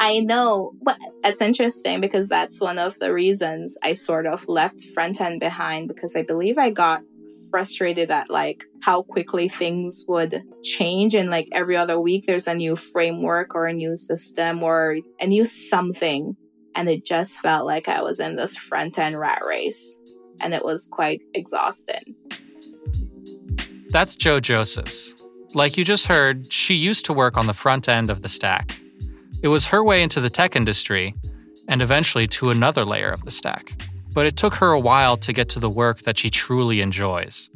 I know, but it's interesting because that's one of the reasons I sort of left front end behind because I believe I got frustrated at like how quickly things would change and like every other week there's a new framework or a new system or a new something and it just felt like I was in this front end rat race and it was quite exhausting. That's Jo Josephs. Like you just heard, she used to work on the front end of the stack. It was her way into the tech industry and eventually to another layer of the stack. But it took her a while to get to the work that she truly enjoys.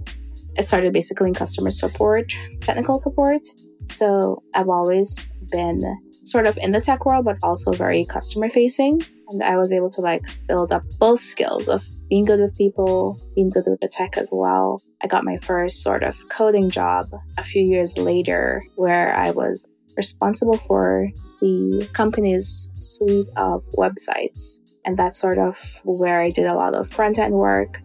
I started basically in customer support, technical support. So I've always been sort of in the tech world, but also very customer facing. And I was able to like build up both skills of being good with people, being good with the tech as well. I got my first sort of coding job a few years later where I was responsible for the company's suite of websites. And that's sort of where I did a lot of front end work.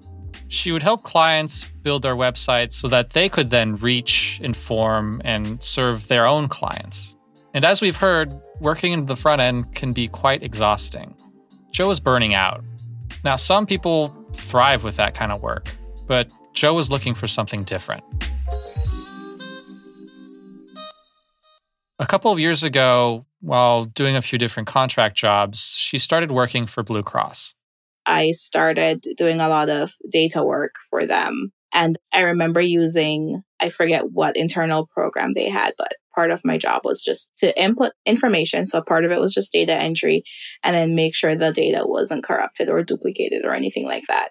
She would help clients build their websites so that they could then reach, inform, and serve their own clients. And as we've heard, working in the front end can be quite exhausting. Joe was burning out. Now, some people thrive with that kind of work, but Joe was looking for something different. A couple of years ago, while doing a few different contract jobs, she started working for Blue Cross. I started doing a lot of data work for them. And I remember using, I forget what internal program they had, but part of my job was just to input information. So part of it was just data entry and then make sure the data wasn't corrupted or duplicated or anything like that.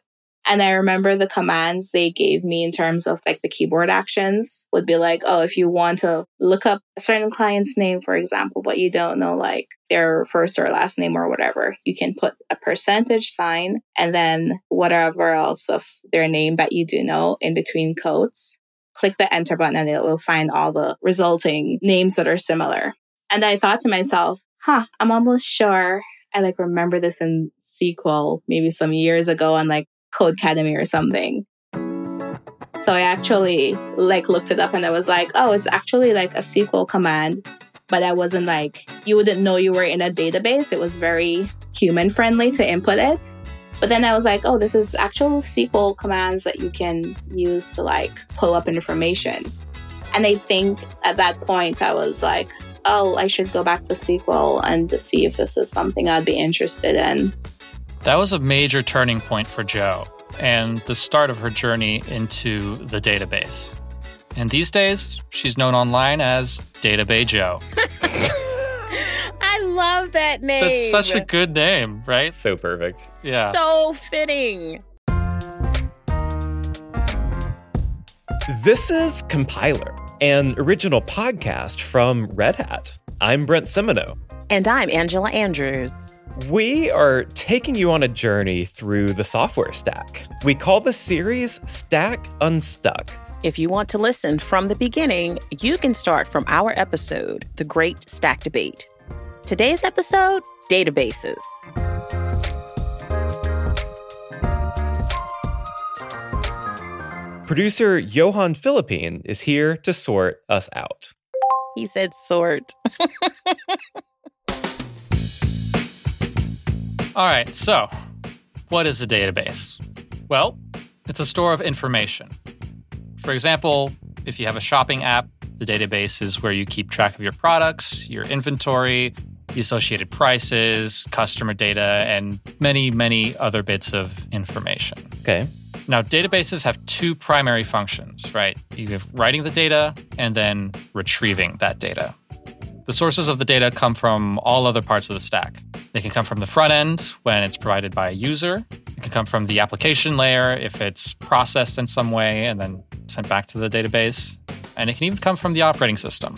And I remember the commands they gave me in terms of like the keyboard actions would be like, oh, if you want to look up a certain client's name, for example, but you don't know like their first or last name or whatever, you can put a percentage sign and then whatever else of their name that you do know in between quotes. Click the enter button and it will find all the resulting names that are similar. And I thought to myself, huh, I'm almost sure I like remember this in SQL maybe some years ago and like Codecademy or something. So I actually like looked it up and I was like, oh, it's actually like a SQL command, but I wasn't like you wouldn't know you were in a database. It was very human friendly to input it. But then I was like, oh, this is actual SQL commands that you can use to like pull up information. And I think at that point I was like, oh, I should go back to SQL and see if this is something I'd be interested in. That was a major turning point for Jo and the start of her journey into the database. And these days, she's known online as Database Jo. I love that name. That's such a good name, right? So perfect. Yeah. So fitting. This is Compiler, an original podcast from Red Hat. I'm Brent Simoneaux. And I'm Angela Andrews. We are taking you on a journey through the software stack. We call the series Stack Unstuck. If you want to listen from the beginning, you can start from our episode, The Great Stack Debate. Today's episode Databases. Producer Johan Philippine is here to sort us out. He said sort. All right, so what is a database? Well, it's a store of information. For example, if you have a shopping app, the database is where you keep track of your products, your inventory, the associated prices, customer data, and many, many other bits of information. Okay. Now, databases have two primary functions, right? You have writing the data and then retrieving that data. The sources of the data come from all other parts of the stack. They can come from the front end when it's provided by a user. It can come from the application layer if it's processed in some way and then sent back to the database. And it can even come from the operating system.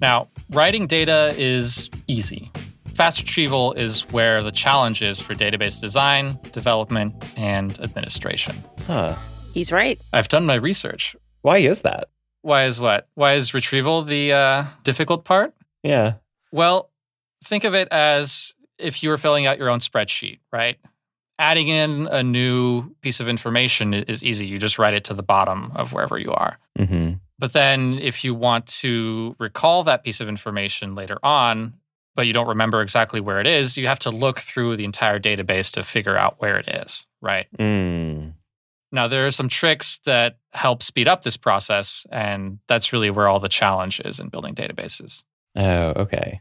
Now, writing data is easy. Fast retrieval is where the challenge is for database design, development, and administration. Huh. He's right. I've done my research. Why is that? Why is what? Why is retrieval the uh, difficult part? Yeah. Well, think of it as if you were filling out your own spreadsheet, right? Adding in a new piece of information is easy. You just write it to the bottom of wherever you are. Mm-hmm. But then if you want to recall that piece of information later on, but you don't remember exactly where it is, you have to look through the entire database to figure out where it is, right? Mm. Now, there are some tricks that help speed up this process, and that's really where all the challenge is in building databases. Oh, okay.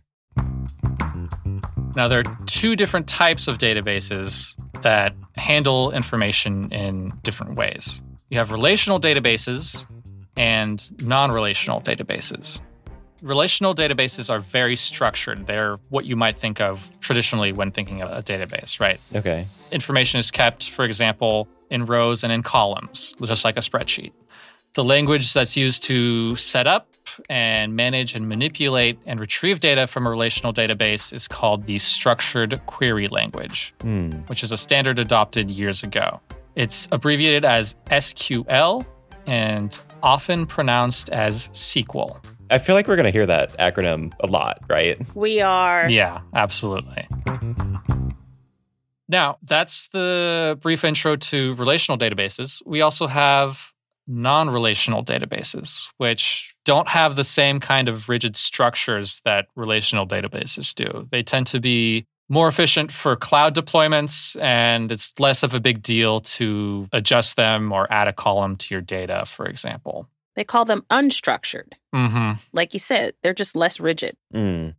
Now, there are two different types of databases that handle information in different ways. You have relational databases and non relational databases. Relational databases are very structured. They're what you might think of traditionally when thinking of a database, right? Okay. Information is kept, for example, in rows and in columns, just like a spreadsheet. The language that's used to set up and manage and manipulate and retrieve data from a relational database is called the structured query language, Hmm. which is a standard adopted years ago. It's abbreviated as SQL and often pronounced as SQL. I feel like we're going to hear that acronym a lot, right? We are. Yeah, absolutely. Now, that's the brief intro to relational databases. We also have non relational databases, which don't have the same kind of rigid structures that relational databases do. They tend to be more efficient for cloud deployments, and it's less of a big deal to adjust them or add a column to your data, for example. They call them unstructured. hmm Like you said, they're just less rigid. Mm.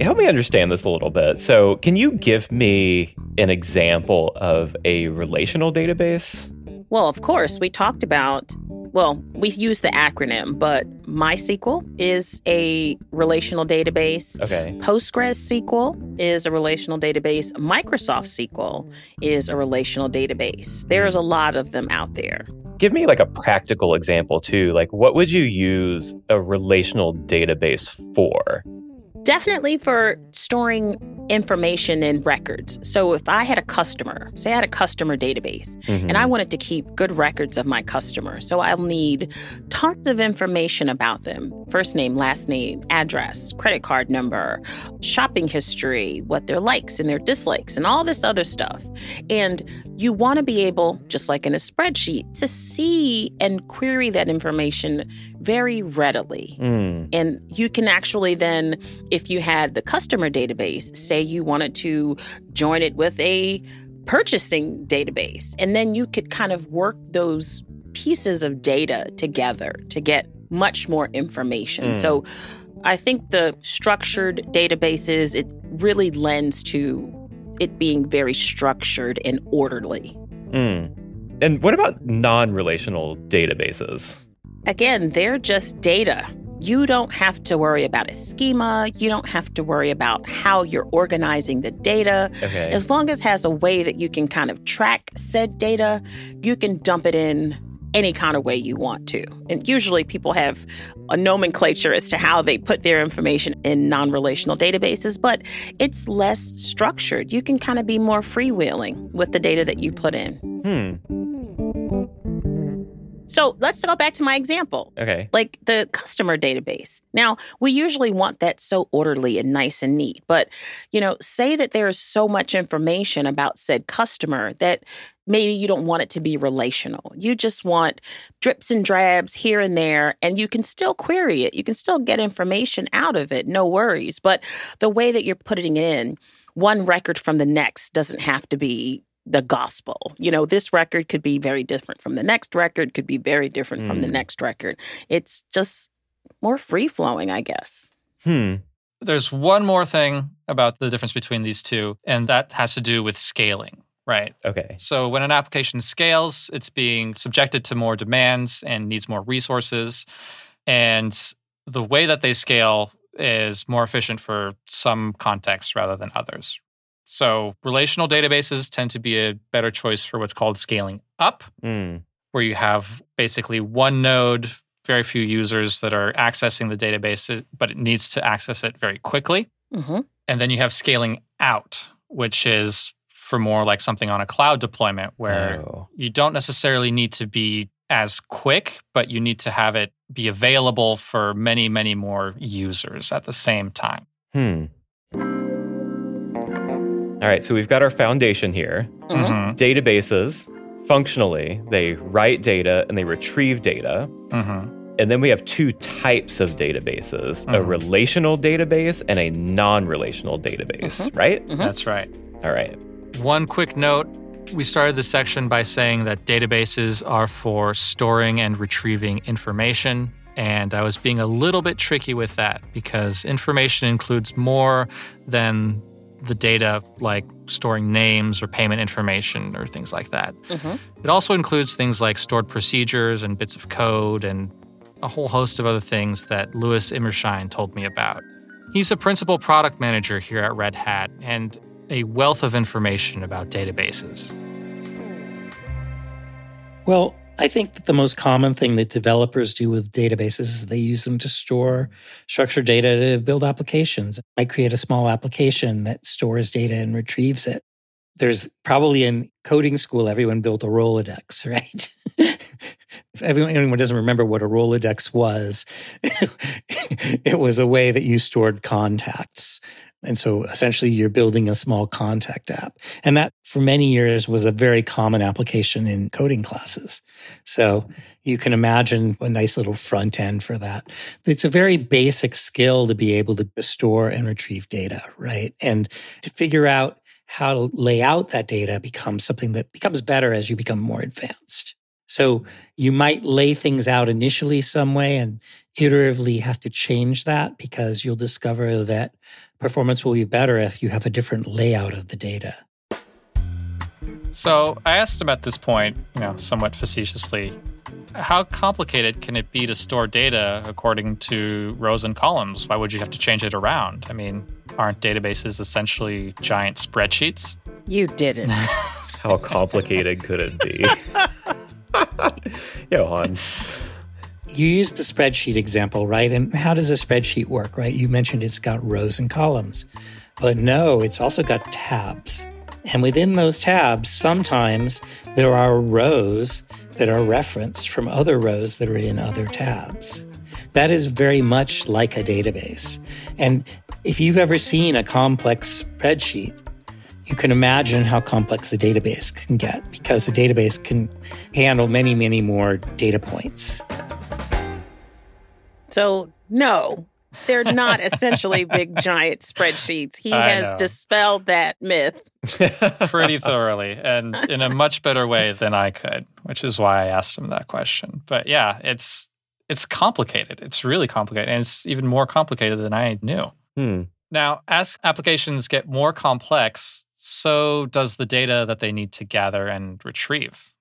Help me understand this a little bit. So, can you give me an example of a relational database? Well, of course, we talked about, well, we use the acronym, but MySQL is a relational database. Okay. PostgreSQL is a relational database. Microsoft SQL is a relational database. There's a lot of them out there. Give me like a practical example too. Like, what would you use a relational database for? Definitely for storing information and records. So if I had a customer, say I had a customer database, and I mm-hmm. wanted to keep good records of my customer, so I'll need tons of information about them first name, last name, address, credit card number, shopping history, what their likes and their dislikes, and all this other stuff. And you want to be able, just like in a spreadsheet, to see and query that information very readily. Mm. And you can actually then, if you had the customer database, say you wanted to join it with a purchasing database, and then you could kind of work those pieces of data together to get much more information. Mm. So I think the structured databases, it really lends to it being very structured and orderly. Mm. And what about non relational databases? again, they're just data. You don't have to worry about a schema. You don't have to worry about how you're organizing the data. Okay. As long as it has a way that you can kind of track said data, you can dump it in any kind of way you want to. And usually people have a nomenclature as to how they put their information in non relational databases, but it's less structured. You can kind of be more freewheeling with the data that you put in. Hmm. So let's go back to my example. Okay. like the customer database. Now, we usually want that so orderly and nice and neat, but you know, say that there is so much information about said customer that maybe you don't want it to be relational. You just want drips and drabs here and there and you can still query it. You can still get information out of it, no worries, but the way that you're putting it in, one record from the next doesn't have to be the gospel. You know, this record could be very different from the next record, could be very different from the Hmm. next record. It's just more free flowing, I guess. Hmm. There's one more thing about the difference between these two, and that has to do with scaling, right? Okay. So when an application scales, it's being subjected to more demands and needs more resources. And the way that they scale is more efficient for some contexts rather than others. So relational databases tend to be a better choice for what's called scaling up, Mm. where you have basically one node, very few users that are accessing the database, but it needs to access it very quickly. hmm And then you have scaling out, which is for more like something on a cloud deployment where Oh. you don't necessarily need to be as quick, but you need to have it be available for many, many more users at the same time. Hmm. All right, so we've got our foundation here. Mhm. Mhm, Databases, functionally, they write data and they retrieve data. mhm. And then we have two types of databases a Mhm. relational database and a non relational database, right? Mhm. That's right. All right. One quick note we started this section by saying that databases are for storing and retrieving information. And I was being a little bit tricky with that because information includes more than the data, like storing names or payment information or things like that. Mhm. It also includes things like stored procedures and bits of code and a whole host of other things that Louis Imershein told me about. He's a principal product manager here at Red Hat and a wealth of information about databases. Well, I think that the most common thing that developers do with databases is they use them to store structured data to build applications. I create a small application that stores data and retrieves it. There's probably in coding school, everyone built a Rolodex, right? if everyone, anyone doesn't remember what a Rolodex was, it was a way that you stored contacts. And so essentially, you're building a small contact app. And that, for many years, was a very common application in coding classes. So you can imagine a nice little front end for that. It's a very basic skill to be able to store and retrieve data, right? And to figure out how to lay out that data becomes something that becomes better as you become more advanced. So you might lay things out initially some way and iteratively have to change that because you'll discover that performance will be better if you have a different layout of the data. So I asked him at this point, you know, somewhat facetiously, how complicated can it be to store data according to rows and columns? Why would you have to change it around? I mean, aren't databases essentially giant spreadsheets? You didn't. How complicated could it be? Johan. You used the spreadsheet example, right? And how does a spreadsheet work, right? You mentioned it's got rows and columns, but no, it's also got tabs. And within those tabs, sometimes there are rows that are referenced from other rows that are in other tabs. That is very much like a database. And if you've ever seen a complex spreadsheet, you can imagine how complex a database can get because a database can handle many, many more data points. So, no, they're not essentially big giant spreadsheets. He I has know. dispelled that myth. Pretty thoroughly and in a much better way than I could, which is why I asked him that question. But yeah, it's it's complicated. It's really complicated. And it's even more complicated than I knew. Hmm. Now, as applications get more complex, so does the data that they need to gather and retrieve.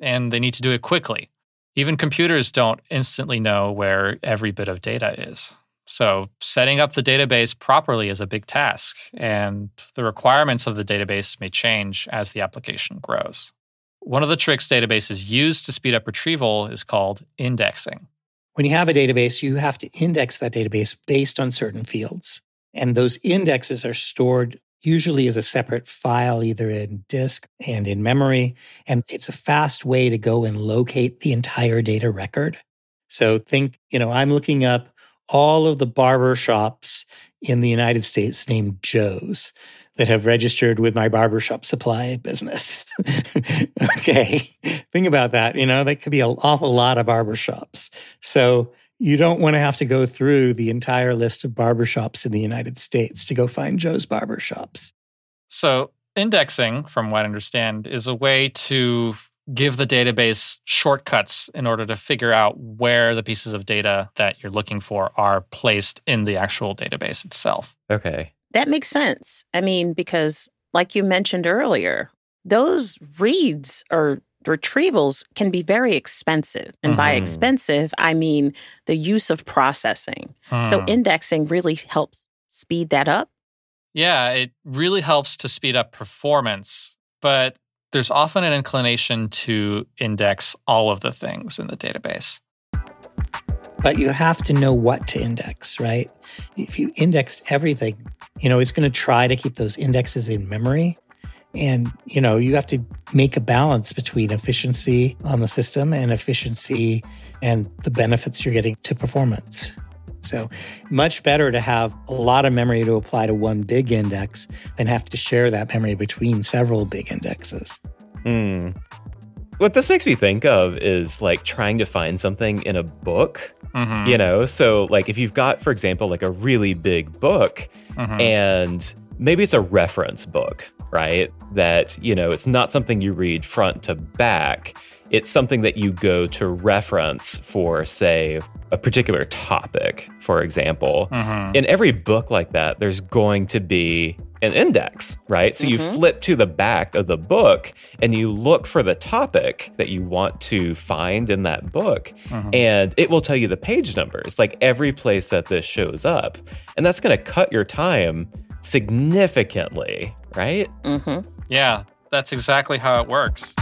And they need to do it quickly. Even computers don't instantly know where every bit of data is. So, setting up the database properly is a big task, and the requirements of the database may change as the application grows. One of the tricks databases use to speed up retrieval is called indexing. When you have a database, you have to index that database based on certain fields. And those indexes are stored usually as a separate file, either in disk and in memory. And it's a fast way to go and locate the entire data record. So think, you know, I'm looking up all of the barber shops in the United States named Joe's that have registered with my barbershop supply business. okay. Think about that. You know, that could be an awful lot of barbershops. So you don't want to have to go through the entire list of barbershops in the United States to go find Joe's barbershops. So, indexing, from what I understand, is a way to give the database shortcuts in order to figure out where the pieces of data that you're looking for are placed in the actual database itself. Okay. That makes sense. I mean, because like you mentioned earlier, those reads or retrievals can be very expensive. And by Mhm. expensive, I mean the use of processing. So Hmm. indexing really helps speed that up. Yeah, it really helps to speed up performance, but there's often an inclination to index all of the things in the database. But you have to know what to index, right? If you index everything, you know, it's going to try to keep those indexes in memory. And, you know, you have to make a balance between efficiency on the system and efficiency and the benefits you're getting to performance. So, much better to have a lot of memory to apply to one big index than have to share that memory between several big indexes. Hmm. what this makes me think of is like trying to find something in a book, Mhm. you know? So, like, if you've got, for example, like a really big book Mhm. and maybe it's a reference book, right? That, you know, it's not something you read front to back. It's something that you go to reference for, say, a particular topic, for example. Mhm. In every book like that, there's going to be an index, right? So you Mhm. flip to the back of the book and you look for the topic that you want to find in that book, Mhm. and it will tell you the page numbers, like every place that this shows up. And that's going to cut your time significantly, right? Mm-hmm. Yeah, that's exactly how it works.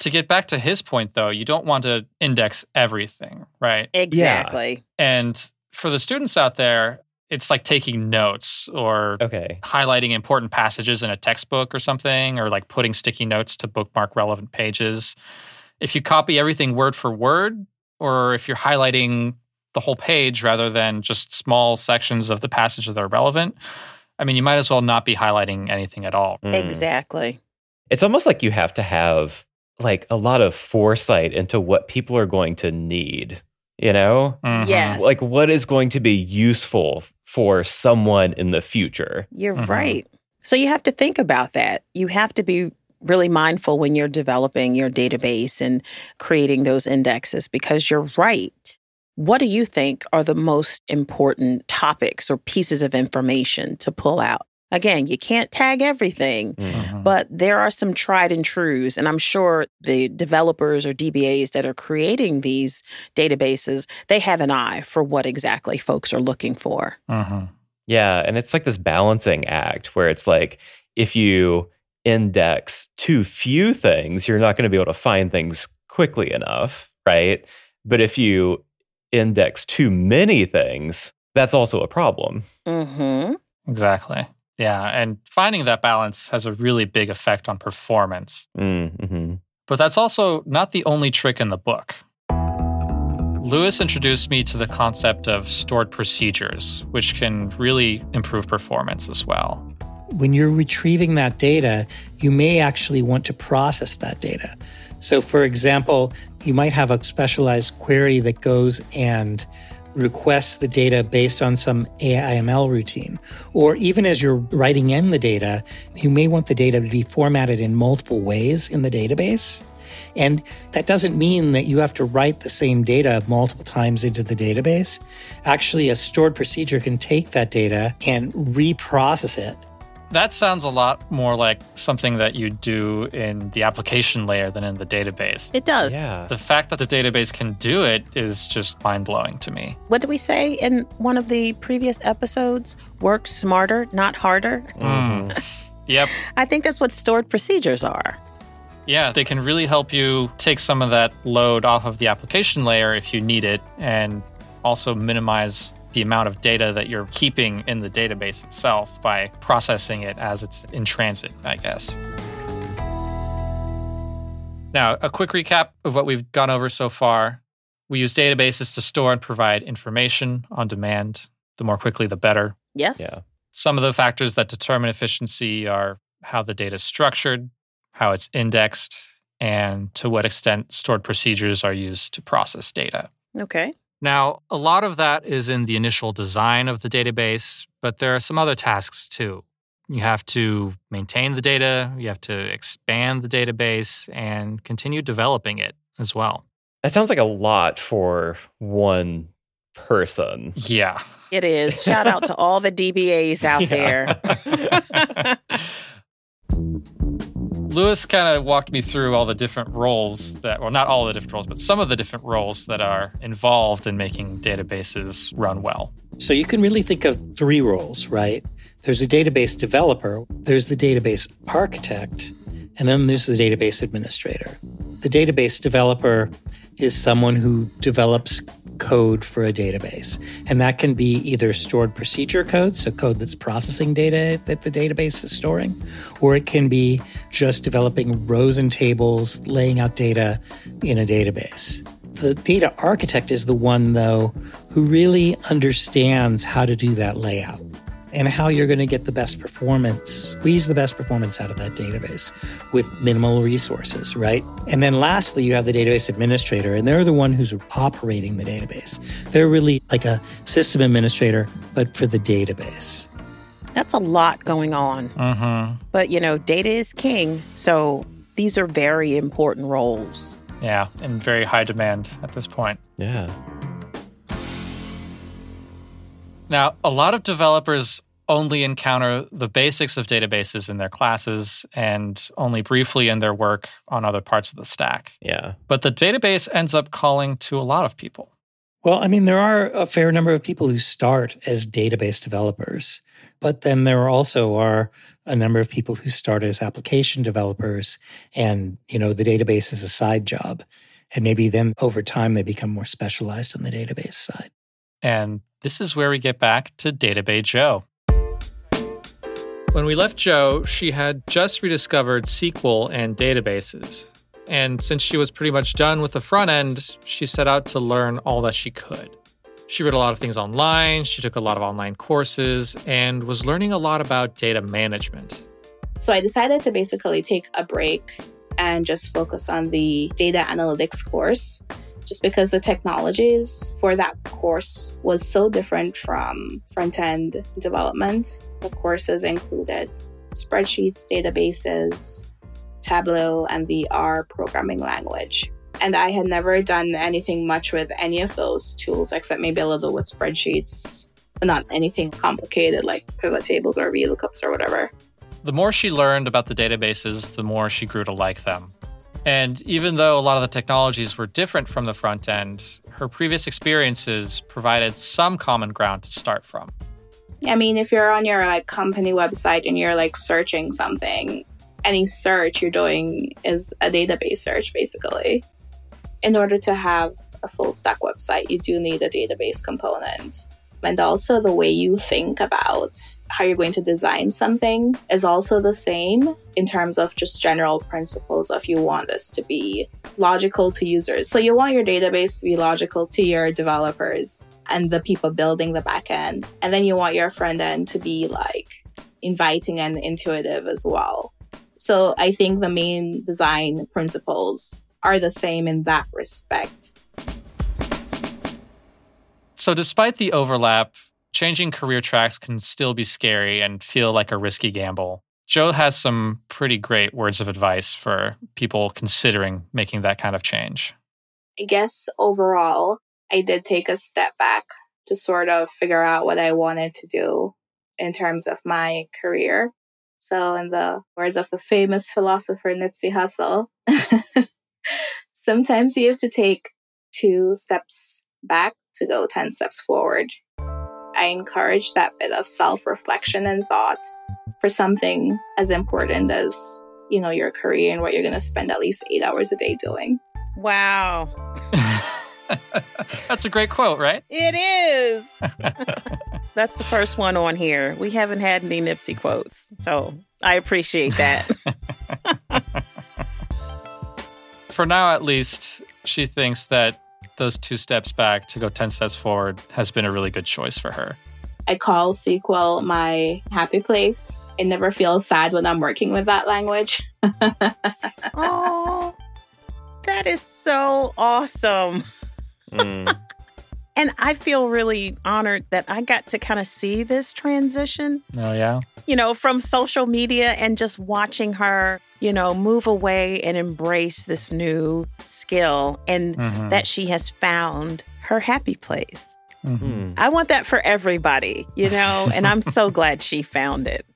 To get back to his point, though, you don't want to index everything, right? Exactly. And for the students out there, it's like taking notes or Okay. highlighting important passages in a textbook or something, or like putting sticky notes to bookmark relevant pages. If you copy everything word for word, or if you're highlighting the whole page rather than just small sections of the passage that are relevant, I mean, you might as well not be highlighting anything at all. Mm. Exactly. It's almost like you have to have like a lot of foresight into what people are going to need, you know? Mhm. Yes. Like what is going to be useful for someone in the future. You're Mhm. right. So you have to think about that. You have to be really mindful when you're developing your database and creating those indexes because you're right. What do you think are the most important topics or pieces of information to pull out? Again, you can't tag everything, Mhm. but there are some tried and trues. And I'm sure the developers or DBAs that are creating these databases, they have an eye for what exactly folks are looking for. Mhm. Yeah, and it's like this balancing act where it's like if you index too few things, you're not going to be able to find things quickly enough, right? But if you index too many things, that's also a problem. Mm-hmm. Exactly. Yeah. And finding that balance has a really big effect on performance. Mm-hmm. But that's also not the only trick in the book. Lewis introduced me to the concept of stored procedures, which can really improve performance as well. When you're retrieving that data, you may actually want to process that data. So, for example, you might have a specialized query that goes and requests the data based on some AIML routine. Or even as you're writing in the data, you may want the data to be formatted in multiple ways in the database. And that doesn't mean that you have to write the same data multiple times into the database. Actually, a stored procedure can take that data and reprocess it That sounds a lot more like something that you do in the application layer than in the database. It does. Yeah. The fact that the database can do it is just mind blowing to me. What did we say in one of the previous episodes? Work smarter, not harder. Mm. Yep. I think that's what stored procedures are. Yeah, they can really help you take some of that load off of the application layer if you need it, and also minimize the amount of data that you're keeping in the database itself by processing it as it's in transit, I guess. Now, a quick recap of what we've gone over so far. We use databases to store and provide information on demand. The more quickly, the better. Yes. Yeah. Some of the factors that determine efficiency are how the data is structured, how it's indexed, and to what extent stored procedures are used to process data. Okay. Now, a lot of that is in the initial design of the database, but there are some other tasks too. You have to maintain the data, you have to expand the database, and continue developing it as well. That sounds like a lot for one person. Yeah. It is. Shout out to all the DBAs out there. Lewis kind of walked me through all the different roles that, well, not all the different roles, but some of the different roles that are involved in making databases run well. So you can really think of three roles, right? There's a database developer, there's the database architect, and then there's the database administrator. The database developer is someone who develops code for a database. And that can be either stored procedure code, so code that's processing data that the database is storing, or it can be just developing rows and tables, laying out data in a database. The data architect is the one, though, who really understands how to do that layout. And how you're going to get the best performance, squeeze the best performance out of that database with minimal resources, right? And then lastly, you have the database administrator, and they're the one who's operating the database. They're really like a system administrator, but for the database. That's a lot going on. Mm-hmm. But, you know, data is king. So these are very important roles. Yeah, and very high demand at this point. Yeah. Now, a lot of developers only encounter the basics of databases in their classes and only briefly in their work on other parts of the stack. Yeah. But the database ends up calling to a lot of people. Well, I mean, there are a fair number of people who start as database developers, but then there also are a number of people who start as application developers, and you know, the database is a side job, and maybe then over time they become more specialized on the database side. And this is where we get back to Database Joe. When we left Joe, she had just rediscovered SQL and databases. And since she was pretty much done with the front end, she set out to learn all that she could. She read a lot of things online, she took a lot of online courses, and was learning a lot about data management. So I decided to basically take a break and just focus on the data analytics course just because the technologies for that course was so different from front end development. The courses included spreadsheets, databases, Tableau, and the R programming language. And I had never done anything much with any of those tools except maybe a little with spreadsheets, but not anything complicated like pivot tables or VLOOKUPs or whatever. The more she learned about the databases, the more she grew to like them. And even though a lot of the technologies were different from the front end, her previous experiences provided some common ground to start from. I mean, if you're on your like company website and you're like searching something, any search you're doing is a database search basically. In order to have a full stack website, you do need a database component and also the way you think about how you're going to design something is also the same in terms of just general principles of you want this to be logical to users. So you want your database to be logical to your developers and the people building the backend. And then you want your front end to be like inviting and intuitive as well. So I think the main design principles are the same in that respect. So, despite the overlap, changing career tracks can still be scary and feel like a risky gamble. Joe has some pretty great words of advice for people considering making that kind of change. I guess overall, I did take a step back to sort of figure out what I wanted to do in terms of my career. So, in the words of the famous philosopher Nipsey Hussle, sometimes you have to take two steps back to go 10 steps forward. I encourage that bit of self reflection and thought for something as important as, you know, your career and what you're going to spend at least eight hours a day doing. Wow. That's a great quote, right? It is. That's the first one on here. We haven't had any Nipsey quotes, so I appreciate that. For now, at least, she thinks that those two steps back to go 10 steps forward has been a really good choice for her. I call SQL my happy place. It never feels sad when I'm working with that language. oh, that is so awesome. Mm. And I feel really honored that I got to kind of see this transition. Oh, yeah. You know, from social media and just watching her, you know, move away and embrace this new skill and mm-hmm. that she has found her happy place. Mm-hmm. I want that for everybody, you know, and I'm so glad she found it.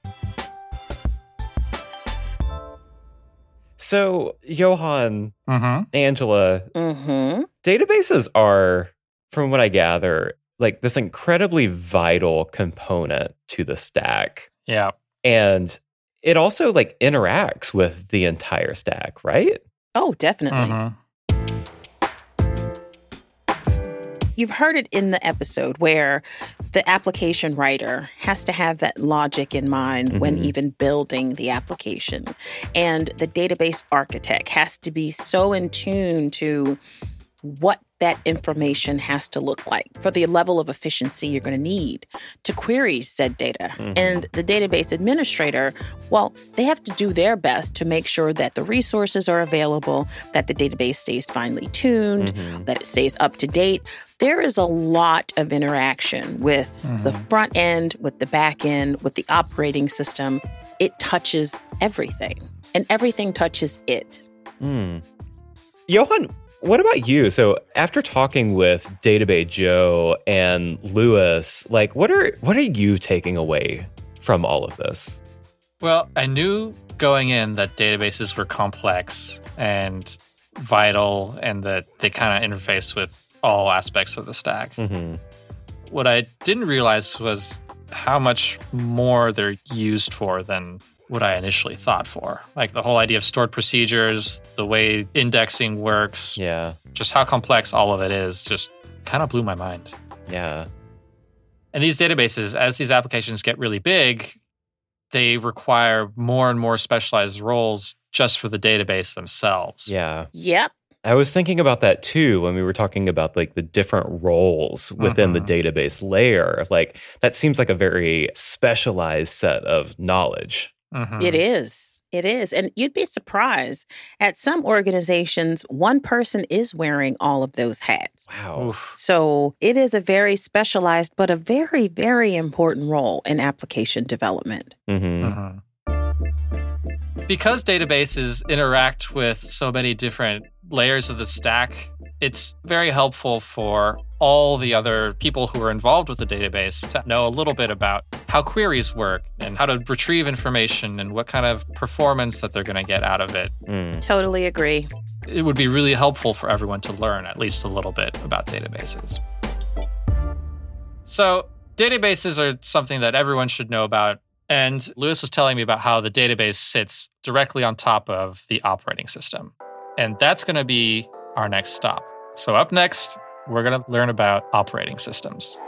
So, Johan, mm-hmm. Angela, mm-hmm. databases are from what I gather, like this incredibly vital component to the stack. Yeah. And it also like interacts with the entire stack, right? Oh, definitely. Mm-hmm. You've heard it in the episode where the application writer has to have that logic in mind mm-hmm. when even building the application. And the database architect has to be so in tune to what that information has to look like for the level of efficiency you're going to need to query said data. Mm-hmm. And the database administrator, well, they have to do their best to make sure that the resources are available, that the database stays finely tuned, mm-hmm. that it stays up to date. There is a lot of interaction with mm-hmm. the front end, with the back end, with the operating system. It touches everything, and everything touches it. Mm. Johan, what about you? So after talking with Database Joe and Lewis, like what are what are you taking away from all of this? Well, I knew going in that databases were complex and vital and that they kind of interface with all aspects of the stack. Mm-hmm. What I didn't realize was how much more they're used for than what I initially thought for. Like the whole idea of stored procedures, the way indexing works. Yeah. Just how complex all of it is just kind of blew my mind. Yeah. And these databases, as these applications get really big, they require more and more specialized roles just for the database themselves. Yeah. Yep. I was thinking about that too when we were talking about like the different roles within mm-hmm. the database layer. Like that seems like a very specialized set of knowledge. Mm-hmm. It is. It is. And you'd be surprised at some organizations, one person is wearing all of those hats. Wow. Oof. So it is a very specialized, but a very, very important role in application development. Mm-hmm. Uh-huh. Because databases interact with so many different layers of the stack, it's very helpful for all the other people who are involved with the database to know a little bit about how queries work and how to retrieve information and what kind of performance that they're going to get out of it. Mm. Totally agree. It would be really helpful for everyone to learn at least a little bit about databases. So, databases are something that everyone should know about. And Lewis was telling me about how the database sits directly on top of the operating system. And that's going to be our next stop. So, up next, we're going to learn about operating systems.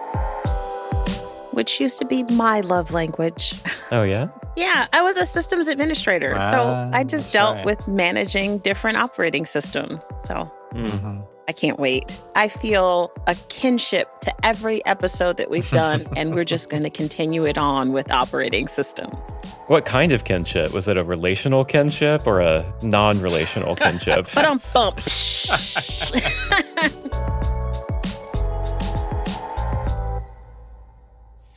Which used to be my love language. Oh, yeah? yeah, I was a systems administrator. so I just dealt right. with managing different operating systems. So mm-hmm. I can't wait. I feel a kinship to every episode that we've done, and we're just going to continue it on with operating systems. What kind of kinship? Was it a relational kinship or a non relational kinship? but I'm bump.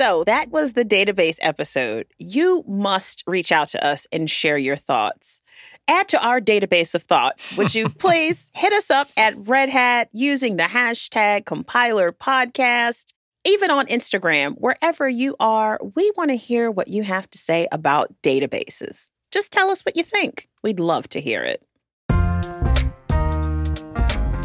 So that was the database episode. You must reach out to us and share your thoughts. Add to our database of thoughts. Would you please hit us up at Red Hat using the hashtag compiler podcast? Even on Instagram, wherever you are, we want to hear what you have to say about databases. Just tell us what you think. We'd love to hear it.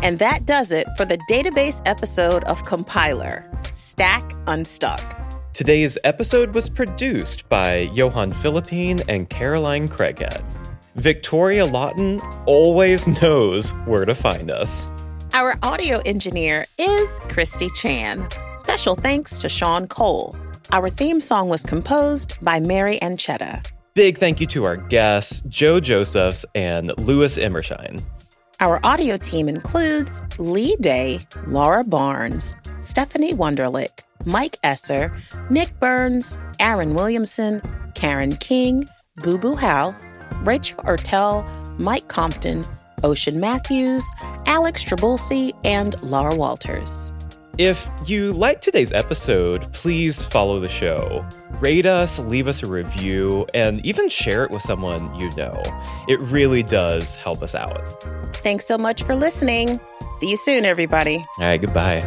And that does it for the database episode of Compiler Stack Unstuck. Today's episode was produced by Johan Philippine and Caroline Craighead. Victoria Lawton always knows where to find us. Our audio engineer is Christy Chan. Special thanks to Sean Cole. Our theme song was composed by Mary Ancheta. Big thank you to our guests, Joe Josephs and Louis Imershein. Our audio team includes Lee Day, Laura Barnes, Stephanie Wunderlich, Mike Esser, Nick Burns, Aaron Williamson, Karen King, Boo Boo Howse, Rachel Ertel, Mike Compton, Ocean Matthews, Alex Traboulsi, and Laura Walters. If you like today's episode, please follow the show. Rate us, leave us a review, and even share it with someone you know. It really does help us out. Thanks so much for listening. See you soon, everybody. All right, goodbye.